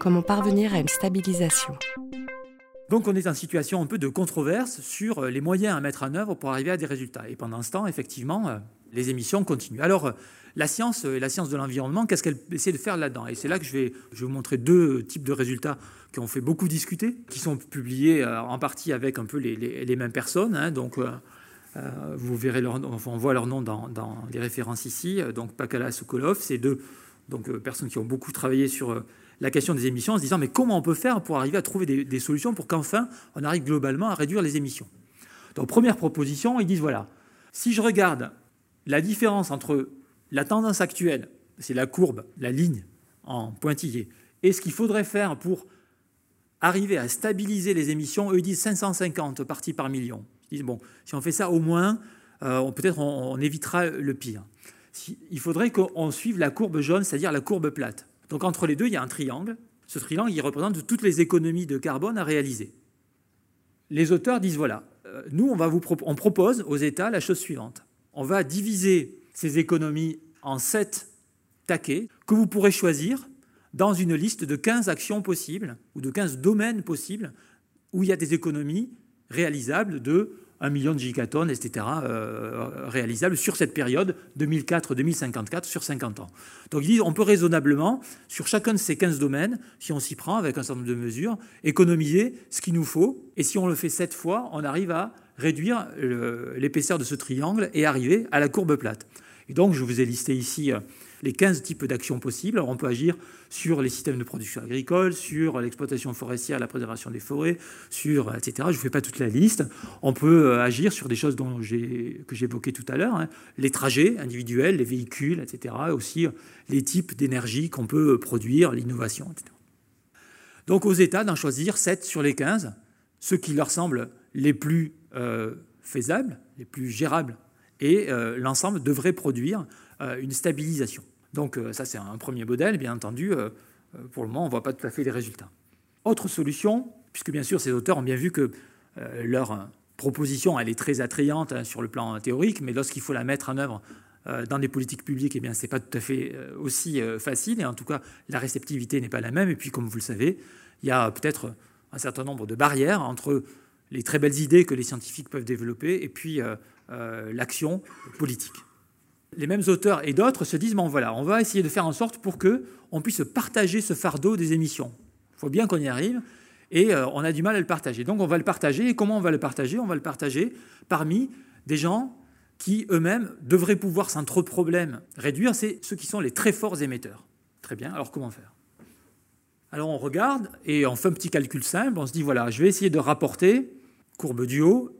Comment parvenir à une stabilisation donc on est en situation un peu de controverse sur les moyens à mettre en œuvre pour arriver à des résultats. Et pendant ce temps, effectivement, euh, les émissions continuent. Alors euh, la science et la science de l'environnement, qu'est-ce qu'elle essaie de faire là-dedans? Et c'est là que je vais, je vais vous montrer deux types de résultats qui ont fait beaucoup discuter, qui sont publiés euh, en partie avec un peu les, mêmes personnes. Hein. donc vous verrez on voit leur nom dans, les références ici. Donc Pakala Sokolov, c'est deux donc, personnes qui ont beaucoup travaillé sur la question des émissions en se disant mais comment on peut faire pour arriver à trouver des, solutions pour qu'enfin on arrive globalement à réduire les émissions? Donc première proposition, ils disent voilà, si je regarde la différence entre la tendance actuelle, c'est la courbe, la ligne en pointillé, et ce qu'il faudrait faire pour arriver à stabiliser les émissions, eux ils disent 550 parties par million. Ils disent bon, si on fait ça au moins, euh, peut-être on, on, évitera le pire. il faudrait qu'on suive la courbe jaune, c'est-à-dire la courbe plate. Donc entre les deux, il y a un triangle. Ce triangle, il représente toutes les économies de carbone à réaliser. Les auteurs disent voilà, euh, nous, on, vous on propose aux États la chose suivante. On va diviser ces économies en sept taquets que vous pourrez choisir dans une liste de 15 actions possibles ou de 15 domaines possibles où il y a des économies réalisables de 1 million de gigatonnes, etc., euh, réalisables sur cette période 2004-2054, sur 50 ans. Donc ils disent on peut raisonnablement, sur chacun de ces 15 domaines, si on s'y prend avec un certain nombre de mesures, économiser ce qu'il nous faut. Et si on le fait sept fois, on arrive à réduire l'épaisseur de ce triangle et arriver à la courbe plate. Et donc je vous ai listé ici euh, les 15 types d'actions possibles. Alors on peut agir sur les systèmes de production agricole, sur l'exploitation forestière, la préservation des forêts, sur etc. Je ne vous fais pas toute la liste. On peut euh, agir sur des choses dont que j'évoquais tout à l'heure, hein. les trajets individuels, les véhicules, etc. aussi euh, les types d'énergie qu'on peut euh, produire, l'innovation, etc. Donc aux États d'en choisir 7 sur les 15, ceux qui leur semblent les plus faisables, les plus gérables, et l'ensemble devrait produire une stabilisation. Donc euh, ça, c'est un premier modèle. Bien entendu, euh, pour le moment, on ne voit pas tout à fait les résultats. Autre solution, puisque bien sûr, ces auteurs ont bien vu que leur proposition, elle est très attrayante hein, sur le plan théorique, mais lorsqu'il faut la mettre en œuvre dans des politiques publiques, eh bien, pas tout à fait aussi facile. Et en tout cas, la réceptivité n'est pas la même. Et puis, comme vous le savez, il y a peut-être un certain nombre de barrières entre les très belles idées que les scientifiques peuvent développer et puis l'action politique les mêmes auteurs et d'autres se disent bon voilà, on va essayer de faire en sorte pour que on puisse partager ce fardeau des émissions. Il faut bien qu'on y arrive et euh, on a du mal à le partager. Donc on va le partager et comment on va le partager? On va le partager parmi des gens qui eux-mêmes devraient pouvoir sans trop de problèmes réduire, c'est ceux qui sont les très forts émetteurs. Très bien, alors comment faire? Alors on regarde et on fait un petit calcul simple, on se dit voilà, je vais essayer de rapporter, courbe du haut,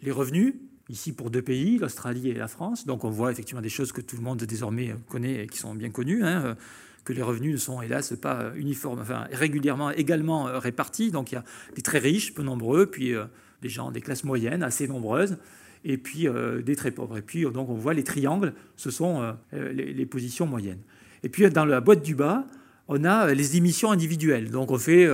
les revenus ici pour deux pays, l'Australie et la France. Donc on voit effectivement des choses que tout le monde désormais connaît et qui sont bien connues, hein, que les revenus ne sont hélas pas uniformes, enfin régulièrement également répartis. Donc il y a des très riches, peu nombreux, puis euh, des gens des classes moyennes assez nombreuses, et puis euh, des très pauvres. Et puis donc on voit les triangles, ce sont euh, les, les, positions moyennes. Et puis dans la boîte du bas, on a les émissions individuelles. Donc on fait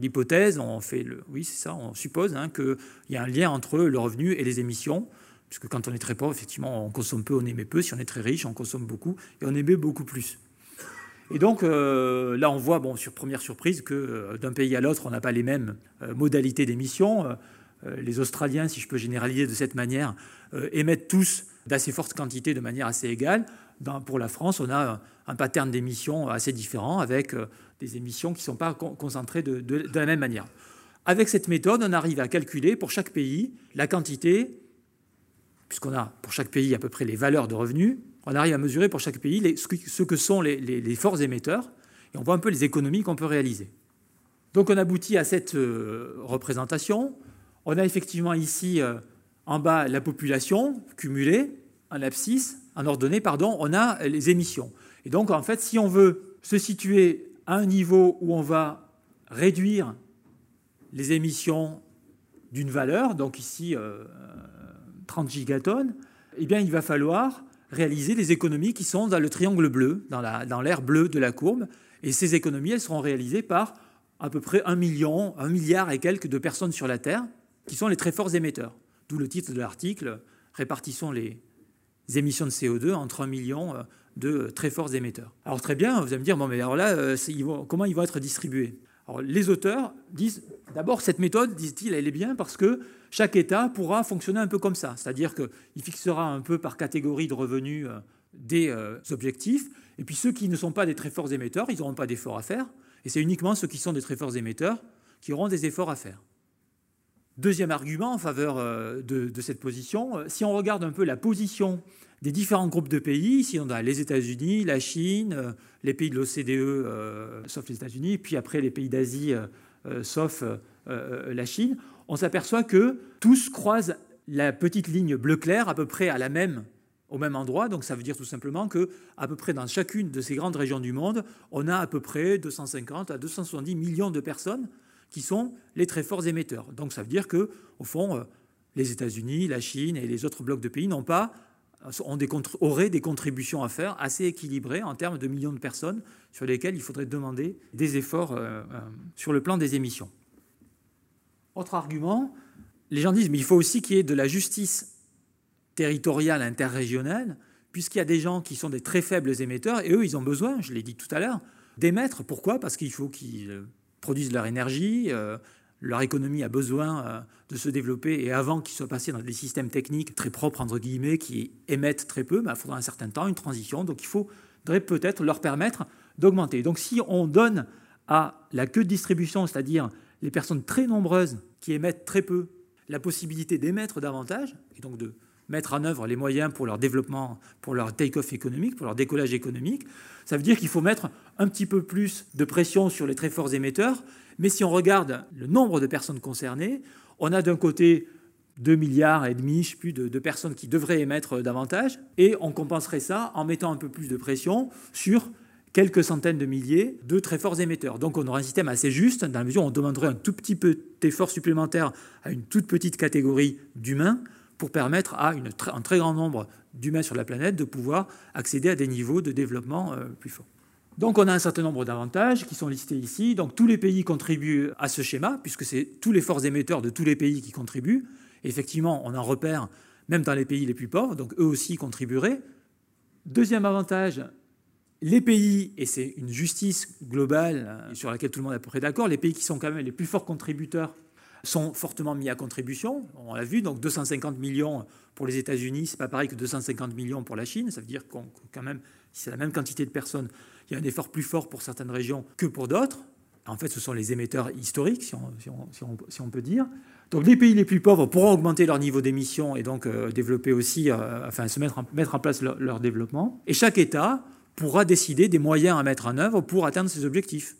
l'hypothèse, on fait le, oui c'est ça, on suppose hein, qu'il y a un lien entre le revenu et les émissions, puisque quand on est très pauvre, effectivement, on consomme peu, on émet peu. Si on est très riche, on consomme beaucoup et on émet beaucoup plus. Et donc euh, là, on voit, sur première surprise, que euh, d'un pays à l'autre, on n'a pas les mêmes euh, modalités d'émission. les Australiens, si je peux généraliser de cette manière, émettent tous d'assez fortes quantités de manière assez égale. Pour la France, on a un pattern d'émissions assez différent avec des émissions qui ne sont pas concentrées de, la même manière. Avec cette méthode, on arrive à calculer pour chaque pays la quantité, puisqu'on a pour chaque pays à peu près les valeurs de revenus, on arrive à mesurer pour chaque pays ce que sont les, forts émetteurs, et on voit un peu les économies qu'on peut réaliser. Donc on aboutit à cette euh, représentation. On a effectivement ici euh, en bas la population cumulée, en abscisse, ordonnée, pardon, on a les émissions. Et donc en fait, si on veut se situer à un niveau où on va réduire les émissions d'une valeur, donc ici 30 euh, gigatonnes, eh bien il va falloir réaliser les économies qui sont dans le triangle bleu, dans l'air bleu de la courbe. Et ces économies, elles seront réalisées par à peu près un million, un milliard et quelques de personnes sur la Terre, qui sont les très forts émetteurs. D'où le titre de l'article, répartissons les émissions de CO2 entre un million, de très forts émetteurs. Alors très bien, vous allez me dire, bon, mais alors là, comment ils vont être distribués? Alors, Les auteurs disent, d'abord, cette méthode, disent-ils, elle est bien parce que chaque État pourra fonctionner un peu comme ça, c'est-à-dire qu'il fixera un peu par catégorie de revenus des objectifs, et puis ceux qui ne sont pas des très forts émetteurs, ils n'auront pas d'efforts à faire, et c'est uniquement ceux qui sont des très forts émetteurs qui auront des efforts à faire. Deuxième argument en faveur euh, de, cette position, euh, si on regarde un peu la position des différents groupes de pays, ici on a les États-Unis, la Chine, euh, les pays de l'OCDE, sauf les États-Unis, puis après les pays d'Asie, sauf la Chine, on s'aperçoit que tous croisent la petite ligne bleu clair à peu près à la même au même endroit. Donc ça veut dire tout simplement que à peu près dans chacune de ces grandes régions du monde, on a à peu près 250 à 270 millions de personnes qui sont les très forts émetteurs. Donc ça veut dire que au fond, euh, les États-Unis, la Chine et les autres blocs de pays n'ont pas auraient des contributions à faire assez équilibrées en termes de millions de personnes sur lesquelles il faudrait demander des efforts euh, euh, sur le plan des émissions. Autre argument, les gens disent mais il faut aussi qu'il y ait de la justice territoriale interrégionale, puisqu'il y a des gens qui sont des très faibles émetteurs, et eux, ils ont besoin, je l'ai dit tout à l'heure, d'émettre. Pourquoi? Parce qu'il faut qu'ils produisent leur énergie, euh, leur économie a besoin euh, de se développer, et avant qu'ils soient passés dans des systèmes techniques très propres, entre guillemets, qui émettent très peu, bah, il faudra un certain temps, une transition, donc il faudrait peut-être leur permettre d'augmenter. Donc si on donne à la queue de distribution, c'est-à-dire les personnes très nombreuses qui émettent très peu, la possibilité d'émettre davantage, et donc de mettre en œuvre les moyens pour leur développement, pour leur take-off économique, pour leur décollage économique. Ça veut dire qu'il faut mettre un petit peu plus de pression sur les très forts émetteurs. Mais si on regarde le nombre de personnes concernées, on a d'un côté 2 milliards et demi, je sais plus, de, de, personnes qui devraient émettre davantage, et on compenserait ça en mettant un peu plus de pression sur quelques centaines de milliers de très forts émetteurs. Donc on aurait un système assez juste, dans la mesure où on demanderait un tout petit peu d'effort supplémentaire à une toute petite catégorie d'humains, pour permettre à un très grand nombre d'humains sur la planète de pouvoir accéder à des niveaux de développement euh, plus forts. Donc on a un certain nombre d'avantages qui sont listés ici. Donc tous les pays contribuent à ce schéma, puisque c'est tous les forts émetteurs de tous les pays qui contribuent. effectivement, on en repère même dans les pays les plus pauvres, donc eux aussi contribueraient. Deuxième avantage, les pays, et c'est une justice globale euh, sur laquelle tout le monde est à peu près d'accord, les pays qui sont quand même les plus forts contributeurs sont fortement mis à contribution. On l'a vu, donc 250 millions pour les États-Unis, c'est pas pareil que 250 millions pour la Chine. Ça veut dire qu'on quand même, si c'est la même quantité de personnes, il y a un effort plus fort pour certaines régions que pour d'autres. En fait, ce sont les émetteurs historiques, si on, peut dire. Donc les pays les plus pauvres pourront augmenter leur niveau d'émission et donc euh, développer aussi, euh, enfin se mettre en, mettre en place leur, leur développement. Et chaque État pourra décider des moyens à mettre en œuvre pour atteindre ses objectifs.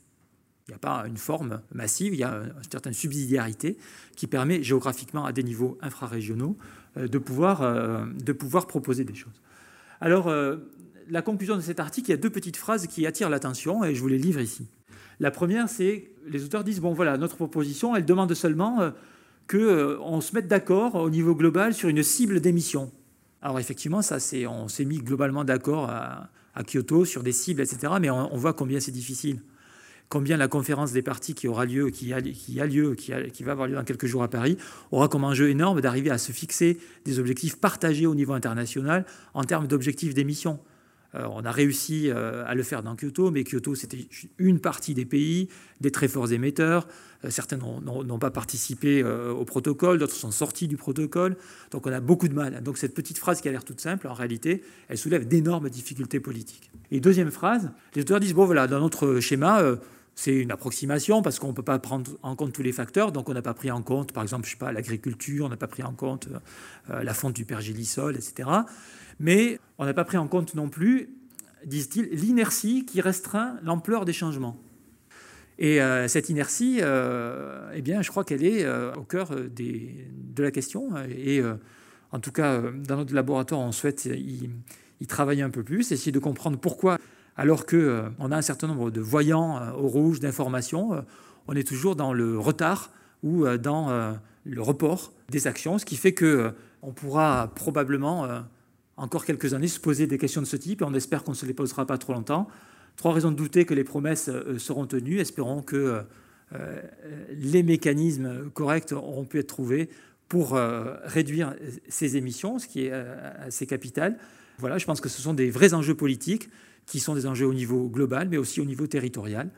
Il n'y a pas une forme massive, il y a une certaine subsidiarité qui permet géographiquement à des niveaux infrarégionaux euh, de pouvoir, euh, de pouvoir proposer des choses. Alors, euh, la conclusion de cet article, il y a deux petites phrases qui attirent l'attention et je vous les livre ici. La première, c'est les auteurs disent bon voilà, notre proposition, elle demande seulement qu'on se mette d'accord au niveau global sur une cible d'émission. Alors effectivement, ça, c'est, on s'est mis globalement d'accord à, Kyoto sur des cibles, etc. Mais on voit combien c'est difficile combien la conférence des partis qui aura lieu, qui a, lieu, qui, va avoir lieu dans quelques jours à Paris, aura comme enjeu énorme d'arriver à se fixer des objectifs partagés au niveau international en termes d'objectifs d'émissions. Euh, on a réussi euh, à le faire dans Kyoto, mais Kyoto, c'était une partie des pays, des très forts émetteurs. Euh, certains n'ont pas participé au protocole, d'autres sont sortis du protocole. Donc on a beaucoup de mal. Donc cette petite phrase qui a l'air toute simple, en réalité, elle soulève d'énormes difficultés politiques. Et deuxième phrase, les auteurs disent, bon voilà, dans notre schéma, c'est une approximation parce qu'on ne peut pas prendre en compte tous les facteurs. Donc on n'a pas pris en compte, par exemple, je sais pas, l'agriculture, on n'a pas pris en compte euh, la fonte du pergélisol, etc. Mais on n'a pas pris en compte non plus, disent-ils, l'inertie qui restreint l'ampleur des changements. Et euh, cette inertie, euh, eh bien, je crois qu'elle est au cœur de la question. Et en tout cas, dans notre laboratoire, on souhaite y, y travailler un peu plus, essayer de comprendre pourquoi alors qu'on euh, a un certain nombre de voyants euh, au rouge, d'informations, euh, on est toujours dans le retard ou dans le report des actions, ce qui fait qu'on pourra probablement encore quelques années se poser des questions de ce type, et on espère qu'on ne se les posera pas trop longtemps. Trois raisons de douter que les promesses seront tenues. Espérons que les mécanismes corrects auront pu être trouvés pour réduire ces émissions, ce qui est assez capital. Voilà, je pense que ce sont des vrais enjeux politiques qui sont des enjeux au niveau global, mais aussi au niveau territorial.